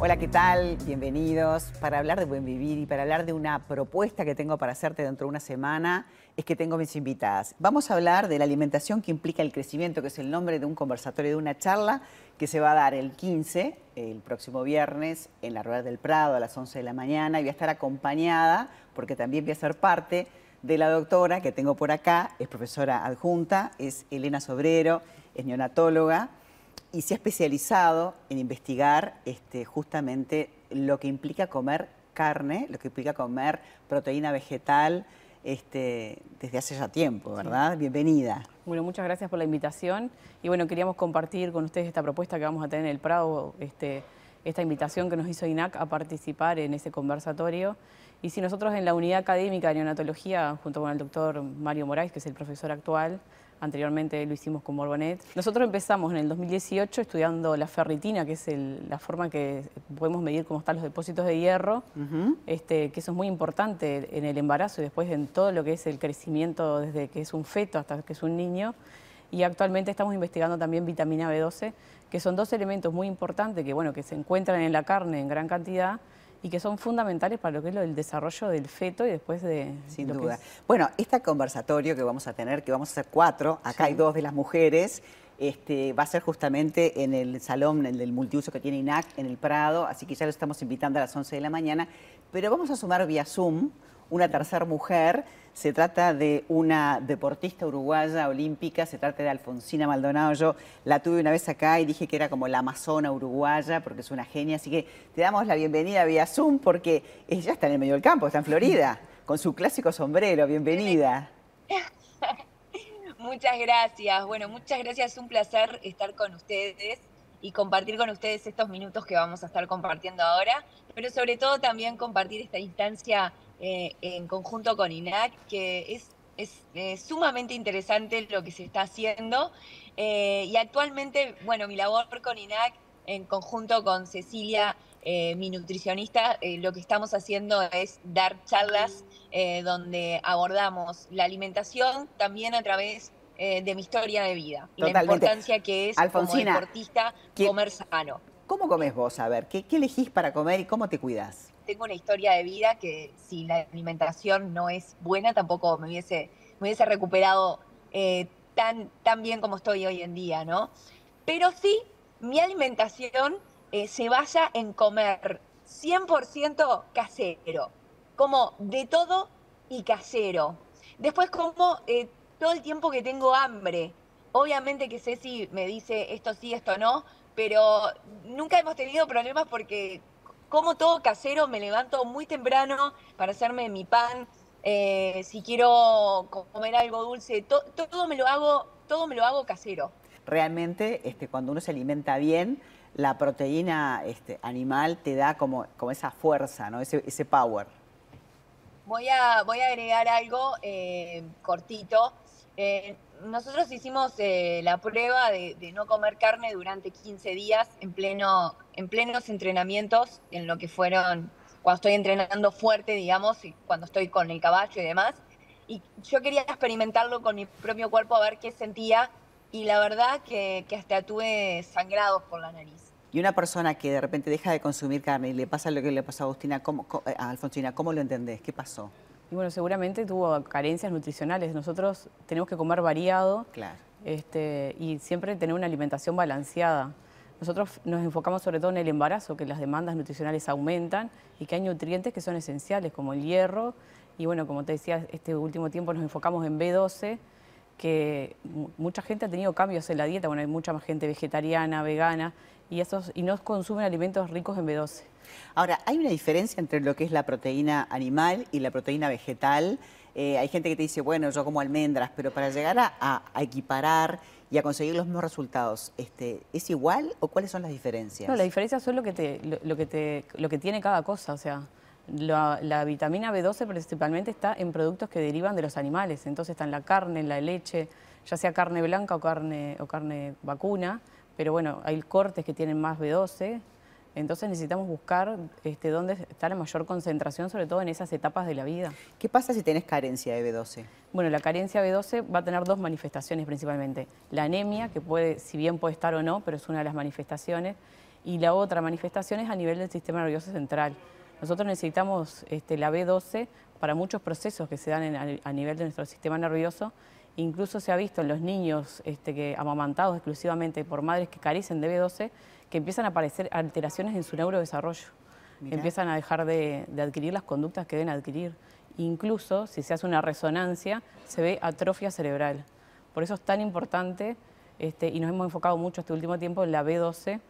Hola, ¿qué tal? Bienvenidos. Para hablar de buen vivir y para hablar de una propuesta que tengo para hacerte dentro de una semana, es que tengo mis invitadas. Vamos a hablar de la alimentación que implica el crecimiento, que es el nombre de un conversatorio, de una charla que se va a dar el 15, el próximo viernes, en la Rueda del Prado a las 11 de la mañana. Y voy a estar acompañada, porque también voy a ser parte de la doctora que tengo por acá, es profesora adjunta, es Elena Sobrero, es neonatóloga y se ha especializado en investigar este, justamente lo que implica comer carne, lo que implica comer proteína vegetal este, desde hace ya tiempo, ¿verdad? Bienvenida. Bueno, muchas gracias por la invitación y bueno, queríamos compartir con ustedes esta propuesta que vamos a tener en el Prado, este, esta invitación que nos hizo INAC a participar en ese conversatorio. Y si nosotros en la unidad académica de neonatología, junto con el doctor Mario Moraes, que es el profesor actual, anteriormente lo hicimos con Borbonet. Nosotros empezamos en el 2018 estudiando la ferritina, que es la forma que podemos medir cómo están los depósitos de hierro, este, que eso es muy importante en el embarazo y después en todo lo que es el crecimiento desde que es un feto hasta que es un niño. Y actualmente estamos investigando también vitamina B12, que son dos elementos muy importantes que, bueno, que se encuentran en la carne en gran cantidad, y que son fundamentales para lo que es el desarrollo del feto y después de... Sin duda. Bueno, este conversatorio que vamos a tener, que vamos a hacer cuatro, acá hay dos de las mujeres, este, va a ser justamente en el salón el del multiuso que tiene INAC en el Prado, así que ya lo estamos invitando a las 11 de la mañana, pero vamos a sumar vía Zoom una tercera mujer. Se trata de una deportista uruguaya olímpica, se trata de Alfonsina Maldonado. Yo la tuve una vez acá y dije que era como la amazona uruguaya porque es una genia. Así que te damos la bienvenida vía Zoom porque ella está en el medio del campo, está en Florida, con su clásico sombrero. Bienvenida. Muchas gracias. Bueno, muchas gracias. Es un placer estar con ustedes y compartir con ustedes estos minutos que vamos a estar compartiendo ahora, pero sobre todo también compartir esta instancia eh, en conjunto con INAC, que es, es sumamente interesante lo que se está haciendo. Eh, y actualmente, bueno, mi labor con INAC, en conjunto con Cecilia, eh, mi nutricionista, lo que estamos haciendo es dar charlas donde abordamos la alimentación también a través de mi historia de vida y la importancia que es como deportista comer sano. ¿Cómo comes vos? A ver, ¿qué, ¿qué elegís para comer y cómo te cuidas? tengo una historia de vida que si la alimentación no es buena, tampoco me hubiese, me hubiese recuperado eh, tan, tan bien como estoy hoy en día, ¿no? Pero sí, mi alimentación eh, se basa en comer 100% casero, como de todo y casero. Después como eh, todo el tiempo que tengo hambre. Obviamente que Ceci me dice esto sí, esto no, pero nunca hemos tenido problemas porque como todo casero, me levanto muy temprano para hacerme mi pan. Eh, si quiero comer algo dulce, todo me lo hago, todo me lo hago casero. Realmente, este, cuando uno se alimenta bien, la proteína este, animal te da como, como esa fuerza, ¿no? ese, ese power. Voy a, voy a agregar algo eh, cortito. Eh, nosotros hicimos eh, la prueba de, no comer carne durante 15 días en, pleno, en plenos entrenamientos, en lo que fueron cuando estoy entrenando fuerte, digamos, y cuando estoy con el caballo y demás. Y yo quería experimentarlo con mi propio cuerpo a ver qué sentía y la verdad que, hasta tuve sangrados por la nariz. Y una persona que de repente deja de consumir carne y le pasa lo que le pasó a Agustina, ¿cómo, a Alfonsina, ¿cómo lo entendés? ¿Qué pasó? Y bueno, seguramente tuvo carencias nutricionales. Nosotros tenemos que comer variado este, y siempre tener una alimentación balanceada. Nosotros nos enfocamos sobre todo en el embarazo, que las demandas nutricionales aumentan y que hay nutrientes que son esenciales, como el hierro. Y bueno, como te decía, este último tiempo nos enfocamos en B12, que mucha gente ha tenido cambios en la dieta. Bueno, hay mucha más gente vegetariana, vegana, y, esos, y no consumen alimentos ricos en B12. Ahora, ¿hay una diferencia entre lo que es la proteína animal y la proteína vegetal? Eh, hay gente que te dice, bueno, yo como almendras, pero para llegar a, equiparar y a conseguir los mismos resultados, este, ¿es igual o cuáles son las diferencias? No, las diferencias son lo que, te, lo, que, te, lo que tiene cada cosa, o sea, la, vitamina B12 principalmente está en productos que derivan de los animales, entonces está en la carne, en la leche, ya sea carne blanca o carne, o carne vacuna, pero bueno, hay cortes que tienen más B12, entonces necesitamos buscar este, dónde está la mayor concentración, sobre todo en esas etapas de la vida. ¿Qué pasa si tenés carencia de B12? Bueno, la carencia B12 va a tener dos manifestaciones principalmente. La anemia, que puede, si bien puede estar o no, pero es una de las manifestaciones, y la otra manifestación es a nivel del sistema nervioso central. Nosotros necesitamos este, la B12 para muchos procesos que se dan a nivel de nuestro sistema nervioso. Incluso se ha visto en los niños este, que, amamantados exclusivamente por madres que carecen de B12, que empiezan a aparecer alteraciones en su neurodesarrollo, empiezan a dejar de, adquirir las conductas que deben adquirir. Incluso, si se hace una resonancia, se ve atrofia cerebral. Por eso es tan importante, este, y nos hemos enfocado mucho este último tiempo en la B12,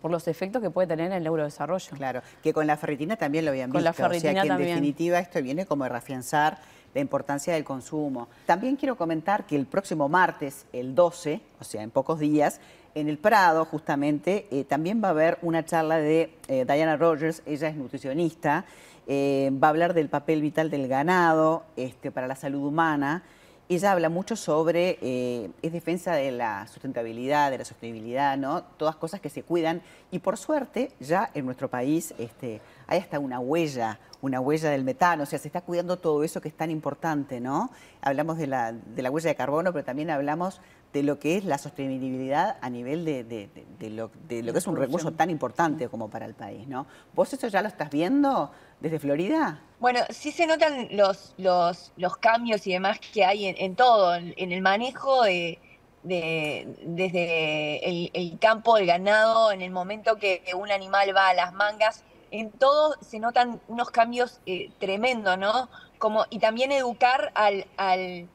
por los efectos que puede tener en el neurodesarrollo. Claro, que con la ferritina también lo habían visto. Con la ferritina o sea que en definitiva esto viene como a reafianzar la importancia del consumo. También quiero comentar que el próximo martes, el 12, o sea, en pocos días, en el Prado, justamente, eh, también va a haber una charla de eh, Diana Rogers, ella es nutricionista, eh, va a hablar del papel vital del ganado este, para la salud humana. Ella habla mucho sobre, eh, es defensa de la sustentabilidad, de la sostenibilidad, ¿no? Todas cosas que se cuidan. Y por suerte, ya en nuestro país este, hay hasta una huella, una huella del metano, o sea, se está cuidando todo eso que es tan importante, ¿no? Hablamos de la, de la huella de carbono, pero también hablamos de lo que es la sostenibilidad a nivel de, de, lo, que es un recurso tan importante como para el país, ¿no? ¿Vos eso ya lo estás viendo desde Florida? Bueno, sí se notan los, los, los cambios y demás que hay en, todo, en, el manejo de, desde el, campo, el ganado, en el momento que un animal va a las mangas, en todo se notan unos cambios eh, tremendos, ¿no? Como, y también educar al, al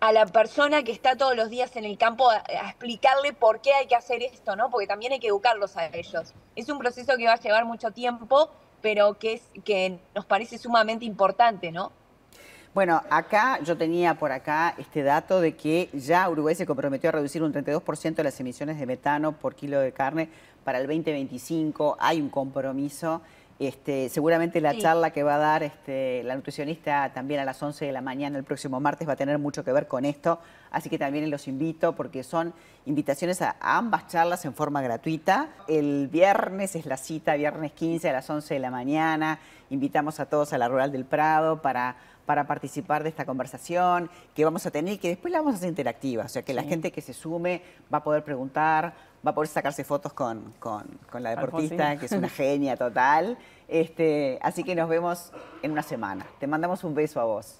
a la persona que está todos los días en el campo a, explicarle por qué hay que hacer esto, ¿no? Porque también hay que educarlos a ellos. Es un proceso que va a llevar mucho tiempo, pero que, es, que nos parece sumamente importante, ¿no? Bueno, acá yo tenía por acá este dato de que ya Uruguay se comprometió a reducir un 32% de las emisiones de metano por kilo de carne para el 2025. Hay un compromiso. Este, seguramente la charla que va a dar este, la nutricionista también a las 11 de la mañana el próximo martes va a tener mucho que ver con esto, así que también los invito porque son invitaciones a, ambas charlas en forma gratuita. El viernes es la cita, viernes 15 a las 11 de la mañana, invitamos a todos a la Rural del Prado para para participar de esta conversación que vamos a tener y que después la vamos a hacer interactiva. O sea, que la gente que se sume va a poder preguntar, va a poder sacarse fotos con, la deportista, que es una genia total. Este, así que nos vemos en una semana. Te mandamos un beso a vos.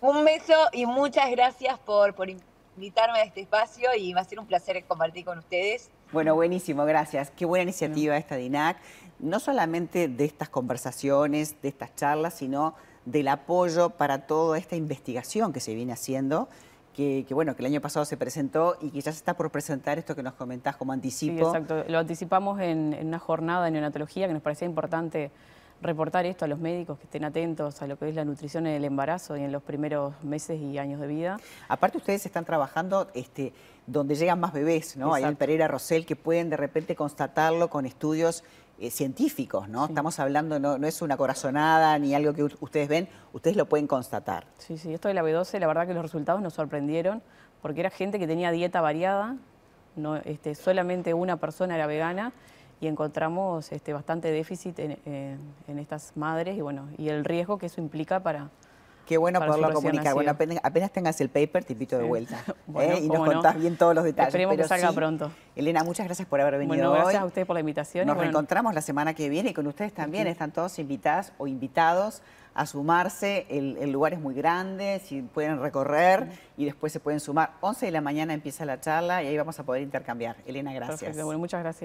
Un beso y muchas gracias por, por invitarme a este espacio y va a ser un placer compartir con ustedes. Bueno, buenísimo, gracias. Qué buena iniciativa esta DINAC, no solamente de estas conversaciones, de estas charlas, sino del apoyo para toda esta investigación que se viene haciendo que, bueno, que el año pasado se presentó y que ya se está por presentar esto que nos comentás como anticipo. Sí, exacto. Lo anticipamos en, una jornada de neonatología que nos parecía importante reportar esto a los médicos que estén atentos a lo que es la nutrición en el embarazo y en los primeros meses y años de vida. Aparte ustedes están trabajando este, donde llegan más bebés, ¿no? Hay en Pereira Rosell que pueden de repente constatarlo con estudios eh, científicos, ¿no? Estamos hablando, no, no, es una corazonada ni algo que ustedes ven, ustedes lo pueden constatar. Sí, sí, esto de la B12, la verdad que los resultados nos sorprendieron, porque era gente que tenía dieta variada, no, este, solamente una persona era vegana, y encontramos este, bastante déficit en, en, estas madres y, bueno, y el riesgo que eso implica para, Qué bueno poderlo comunicar. Bueno, apenas, tengas el paper, te invito de vuelta. ¿eh? Y nos contás bien todos los detalles. Esperemos que salga pronto. Elena, muchas gracias por haber venido bueno, gracias a usted por la invitación. Nos reencontramos la semana que viene y con ustedes también. Están todos invitadas o invitados a sumarse. El, lugar es muy grande, si pueden recorrer y después se pueden sumar. 11 de la mañana empieza la charla y ahí vamos a poder intercambiar. Elena, gracias. Perfecto, bueno, muchas gracias.